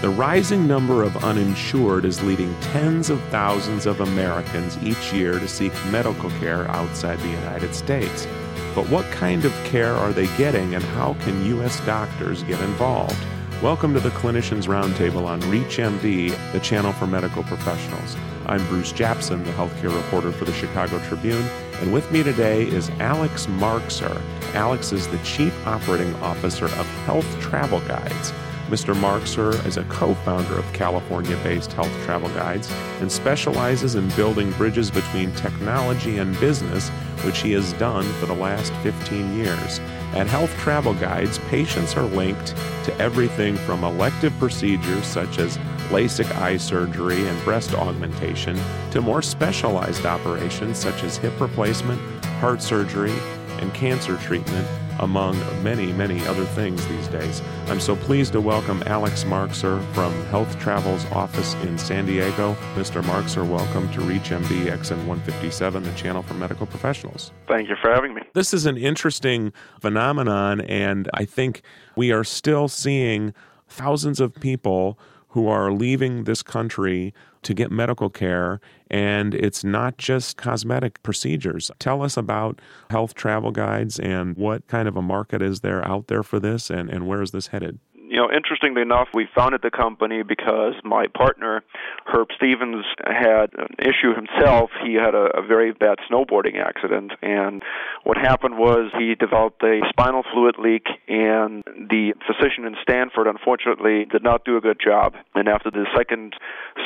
The rising number of uninsured is leading tens of thousands of Americans each year to seek medical care outside the United States. But what kind of care are they getting and how can U.S. doctors get involved? Welcome to the Clinicians Roundtable on ReachMD, the channel for medical professionals. I'm Bruce Japsen, the healthcare reporter for the Chicago Tribune, and with me today is Alex Marxer. Alex is the Chief Operating Officer of Health Travel Guides. Mr. Marxer is a co founder of California based Health Travel Guides and specializes in building bridges between technology and business, which he has done for the last 15 years. At Health Travel Guides, patients are linked to everything from elective procedures such as LASIK eye surgery and breast augmentation to more specialized operations such as hip replacement, heart surgery, and cancer treatment among many, many other things these days. I'm so pleased to welcome Alex Marxer from Health Travel's office in San Diego. Mr. Marxer, welcome to ReachMD XM 157, the channel for medical professionals. Thank you for having me. This is an interesting phenomenon, and I think we are still seeing thousands of people who are leaving this country to get medical care, and it's not just cosmetic procedures. Tell us about health travel guides and what kind of a market is there out there for this, and, and where is this headed? you know, interestingly enough, we founded the company because my partner, Herb Stevens, had an issue himself. He had a, a very bad snowboarding accident, and what happened was he developed a spinal fluid leak, and the physician in Stanford, unfortunately, did not do a good job. And after the second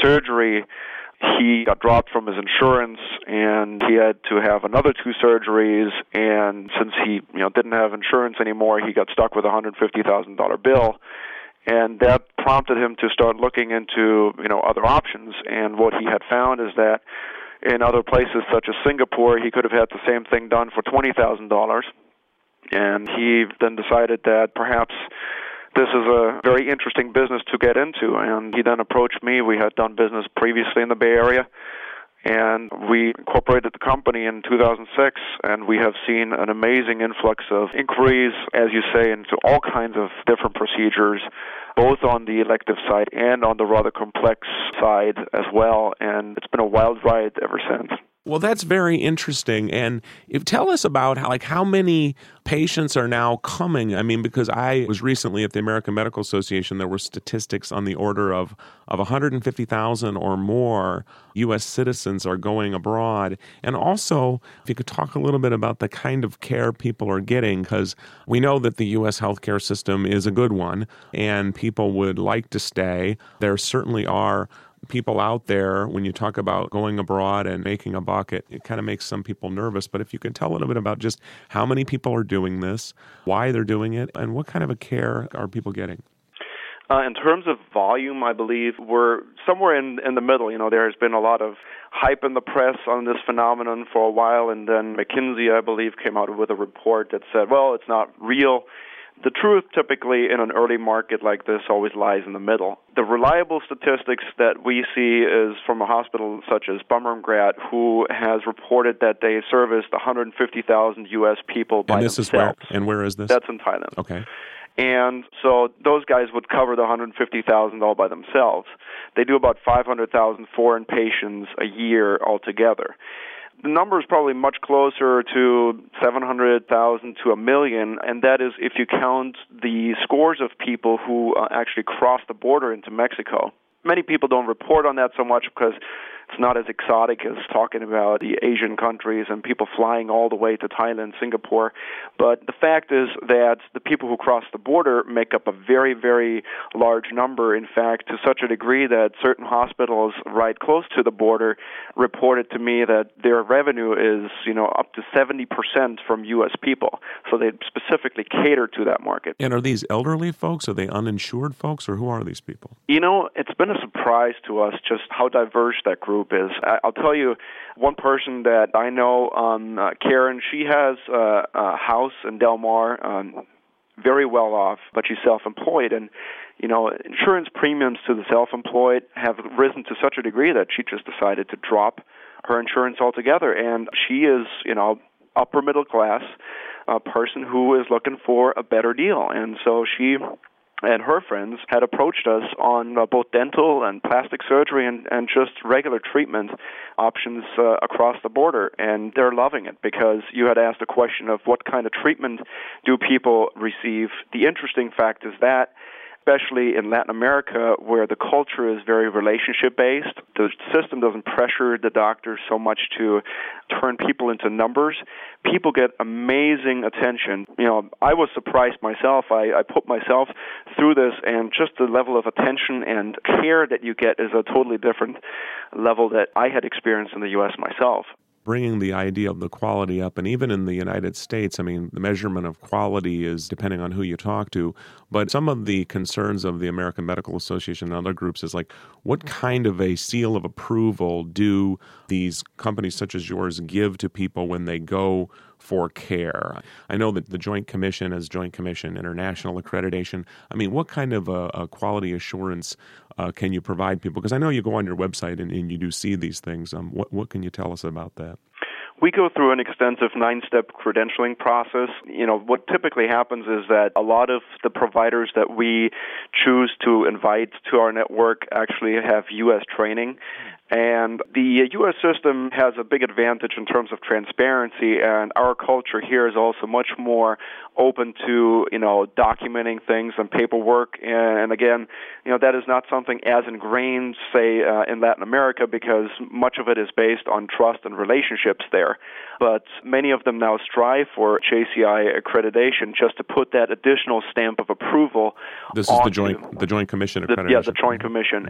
surgery, he got dropped from his insurance and he had to have another two surgeries. And since he you know didn't have insurance anymore he got stuck with a hundred fifty thousand dollar bill. And that prompted him to start looking into you know other options. And what he had found is that in other places such as Singapore he could have had the same thing done for twenty thousand dollars. And he then decided that perhaps this is a very interesting business to get into. And he then approached me. We had done business previously in the Bay Area. And we incorporated the company in 2006, and we have seen an amazing influx of inquiries, as you say, into all kinds of different procedures, both on the elective side and on the rather complex side as well. And it's been a wild ride ever since. Well, that's very interesting. And if, tell us about how, like how many patients are now coming. I mean, because I was recently at the American Medical Association, there were statistics on the order of of 150,000 or more U.S. citizens are going abroad. And also, if you could talk a little bit about the kind of care people are getting, because we know that the U.S. healthcare system is a good one, and people would like to stay. There certainly are people out there when you talk about going abroad and making a buck it, it kind of makes some people nervous but if you could tell a little bit about just how many people are doing this why they're doing it and what kind of a care are people getting uh, in terms of volume, I believe we're somewhere in in the middle. You know, there has been a lot of hype in the press on this phenomenon for a while, and then McKinsey, I believe, came out with a report that said, "Well, it's not real." The truth typically in an early market like this always lies in the middle. The reliable statistics that we see is from a hospital such as Bumrungrad, who has reported that they serviced 150,000 U.S. people by and this themselves. Is where, and where is this? That's in Thailand. Okay. And so those guys would cover the 150,000 all by themselves. They do about 500,000 foreign patients a year altogether the number is probably much closer to 700,000 to a million, and that is if you count the scores of people who uh, actually cross the border into Mexico. Many people don't report on that so much because it's not as exotic as talking about the Asian countries and people flying all the way to Thailand, Singapore. But the fact is that the people who cross the border make up a very, very large number. In fact, to such a degree that certain hospitals right close to the border reported to me that their revenue is, you know, up to 70% from U.S. people. So they specifically cater to that market. And are these elderly folks? Are they uninsured folks? Or who are these people? You know, it's been a surprise to us just how diverse that group group is. I, will tell you one person that I know, um, uh, Karen. She has uh, a house in Del Mar, um, very well off, but she's self-employed, and you know, insurance premiums to the self-employed have risen to such a degree that she just decided to drop her insurance altogether, and she is, you know, upper middle class a person who is looking for a better deal, and so she and her friends had approached us on uh, both dental and plastic surgery and, and just regular treatment options uh, across the border. And they're loving it because you had asked a question of what kind of treatment do people receive. The interesting fact is that especially in Latin America, where the culture is very relationship based. The system doesn't pressure the doctors so much to turn people into numbers. People get amazing attention. You know, I was surprised myself. I, I put myself through this, and just the level of attention and care that you get is a totally different level that I had experienced in the U.S. myself bringing the idea of the quality up. And even in the United States, I mean, the measurement of quality is depending on who you talk to. But some of the concerns of the American Medical Association and other groups is like, what kind of a seal of approval do these companies such as yours give to people when they go for care? I know that the Joint Commission is Joint Commission, international accreditation. I mean, what kind of a, a quality assurance uh, can you provide people? Because I know you go on your website and, and you do see these things. Um, what, what can you tell us about that? We go through an extensive nine step credentialing process. You know, what typically happens is that a lot of the providers that we choose to invite to our network actually have U.S. training. And the U.S. system has a big advantage in terms of transparency, and our culture here is also much more open to you know documenting things and paperwork. And again, you know that is not something as ingrained, say, uh, in Latin America, because much of it is based on trust and relationships there. But many of them now strive for JCI accreditation just to put that additional stamp of approval. This is the joint the Joint Commission accreditation. The, yeah, the Joint Commission.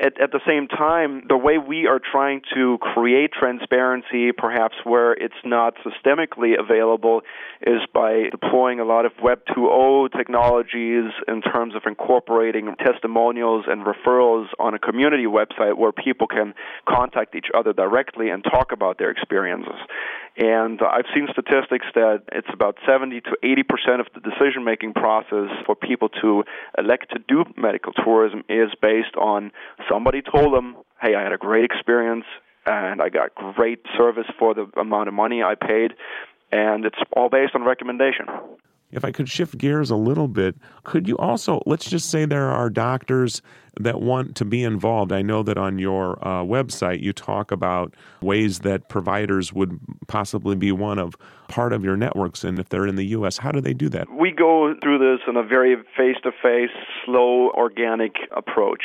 At, at the same time, the way we are trying to create transparency, perhaps where it's not systemically available, is by deploying a lot of Web 2.0 technologies in terms of incorporating testimonials and referrals on a community website where people can contact each other directly and talk about their experiences. And uh, I've seen statistics that it's about 70 to 80 percent of the decision making process for people to elect to do medical tourism is based on somebody told them hey, I had a great experience and I got great service for the amount of money I paid, and it's all based on recommendation. If I could shift gears a little bit, could you also, let's just say there are doctors that want to be involved. I know that on your uh, website you talk about ways that providers would possibly be one of part of your networks, and if they're in the U.S., how do they do that? We go through this in a very face to face, slow, organic approach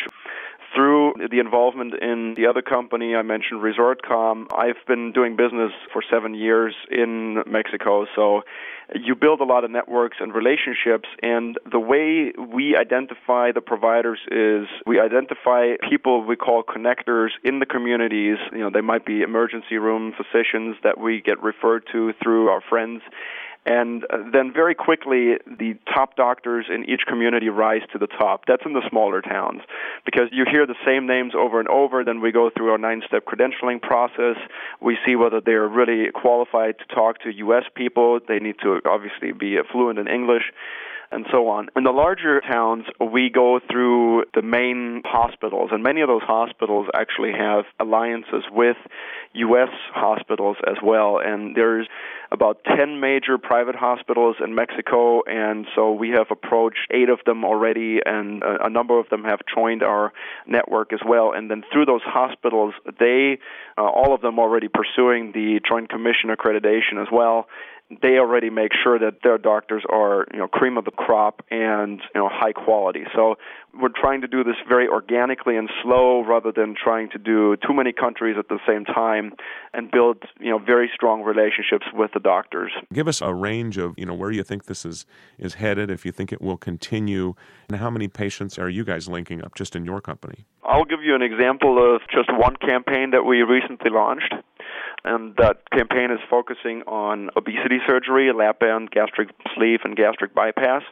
through the involvement in the other company I mentioned, ResortCom, I've been doing business for seven years in Mexico. So you build a lot of networks and relationships. And the way we identify the providers is we identify people we call connectors in the communities. You know, they might be emergency room physicians that we get referred to through our friends and uh, then very quickly, the top doctors in each community rise to the top. That's in the smaller towns because you hear the same names over and over. Then we go through our nine step credentialing process. We see whether they're really qualified to talk to U.S. people. They need to obviously be fluent in English and so on. In the larger towns, we go through the main hospitals, and many of those hospitals actually have alliances with U.S. hospitals as well. And there's about 10 major private hospitals in Mexico, and so we have approached eight of them already, and a, a number of them have joined our network as well. And then through those hospitals, they, uh, all of them already pursuing the Joint Commission accreditation as well they already make sure that their doctors are you know cream of the crop and you know high quality. So we're trying to do this very organically and slow rather than trying to do too many countries at the same time and build you know very strong relationships with the doctors. Give us a range of you know where you think this is is headed if you think it will continue and how many patients are you guys linking up just in your company? I'll give you an example of just one campaign that we recently launched and that campaign is focusing on obesity surgery, lap band, gastric sleeve, and gastric bypass.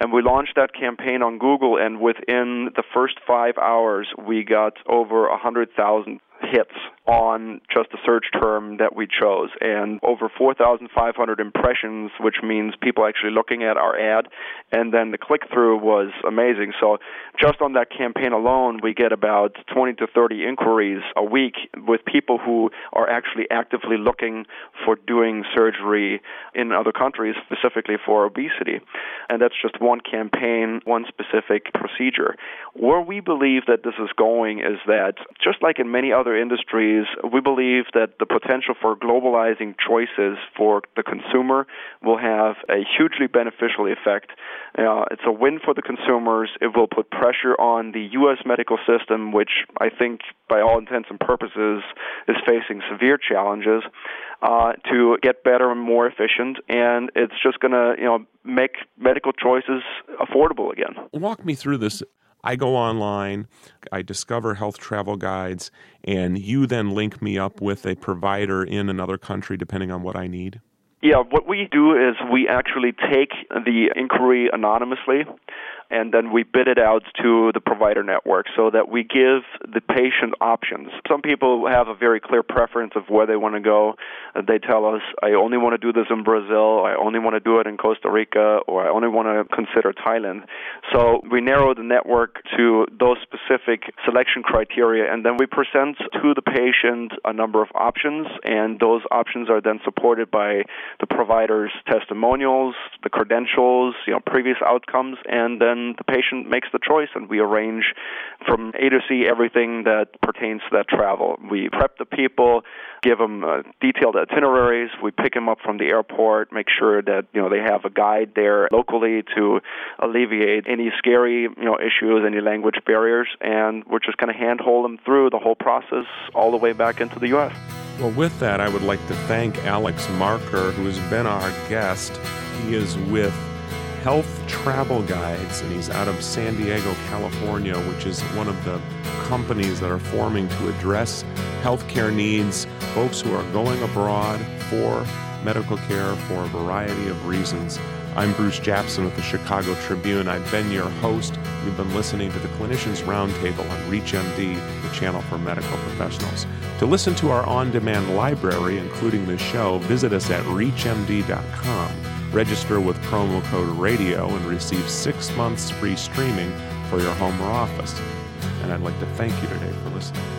And we launched that campaign on Google, and within the first five hours, we got over 100,000 hits on just the search term that we chose and over 4,500 impressions, which means people actually looking at our ad. And then the click through was amazing. So just on that campaign alone, we get about 20 to 30 inquiries a week with people who are actually actively looking for doing surgery in other countries, specifically for obesity. And that's just one campaign, one specific procedure. Where we believe that this is going is that just like in many other industries, we believe that the potential for globalizing choices for the consumer will have a hugely beneficial effect. Uh, it's a win for the consumers. It will put pressure on the U.S. medical system, which I think, by all intents and purposes, is facing severe challenges. Uh, to get better and more efficient, and it's just going to, you know, make medical choices affordable again. Walk me through this I go online, I discover health travel guides, and you then link me up with a provider in another country depending on what I need? Yeah, what we do is we actually take the inquiry anonymously and then we bid it out to the provider network so that we give the patient options. Some people have a very clear preference of where they want to go. They tell us, I only want to do this in Brazil, I only want to do it in Costa Rica, or I only want to consider Thailand. So we narrow the network to those specific selection criteria, and then we present to the patient a number of options, and those options are then supported by the provider's testimonials, the credentials, you know, previous outcomes, and then the patient makes the choice, and we arrange from A to C everything that pertains to that travel. We prep the people, give them uh, detailed itineraries. We pick them up from the airport, make sure that you know they have a guide there locally to alleviate any scary you know issues, any language barriers, and we're just going to handhold them through the whole process all the way back into the U.S. Well, with that, I would like to thank Alex Marker, who has been our guest. He is with Health Travel Guides, and he's out of San Diego, California, which is one of the companies that are forming to address healthcare needs, folks who are going abroad for medical care for a variety of reasons. I'm Bruce Japsen with the Chicago Tribune. I've been your host. You've been listening to the Clinicians Roundtable on ReachMD, the channel for medical professionals. To listen to our on demand library, including this show, visit us at ReachMD.com. Register with promo code RADIO and receive six months free streaming for your home or office. And I'd like to thank you today for listening.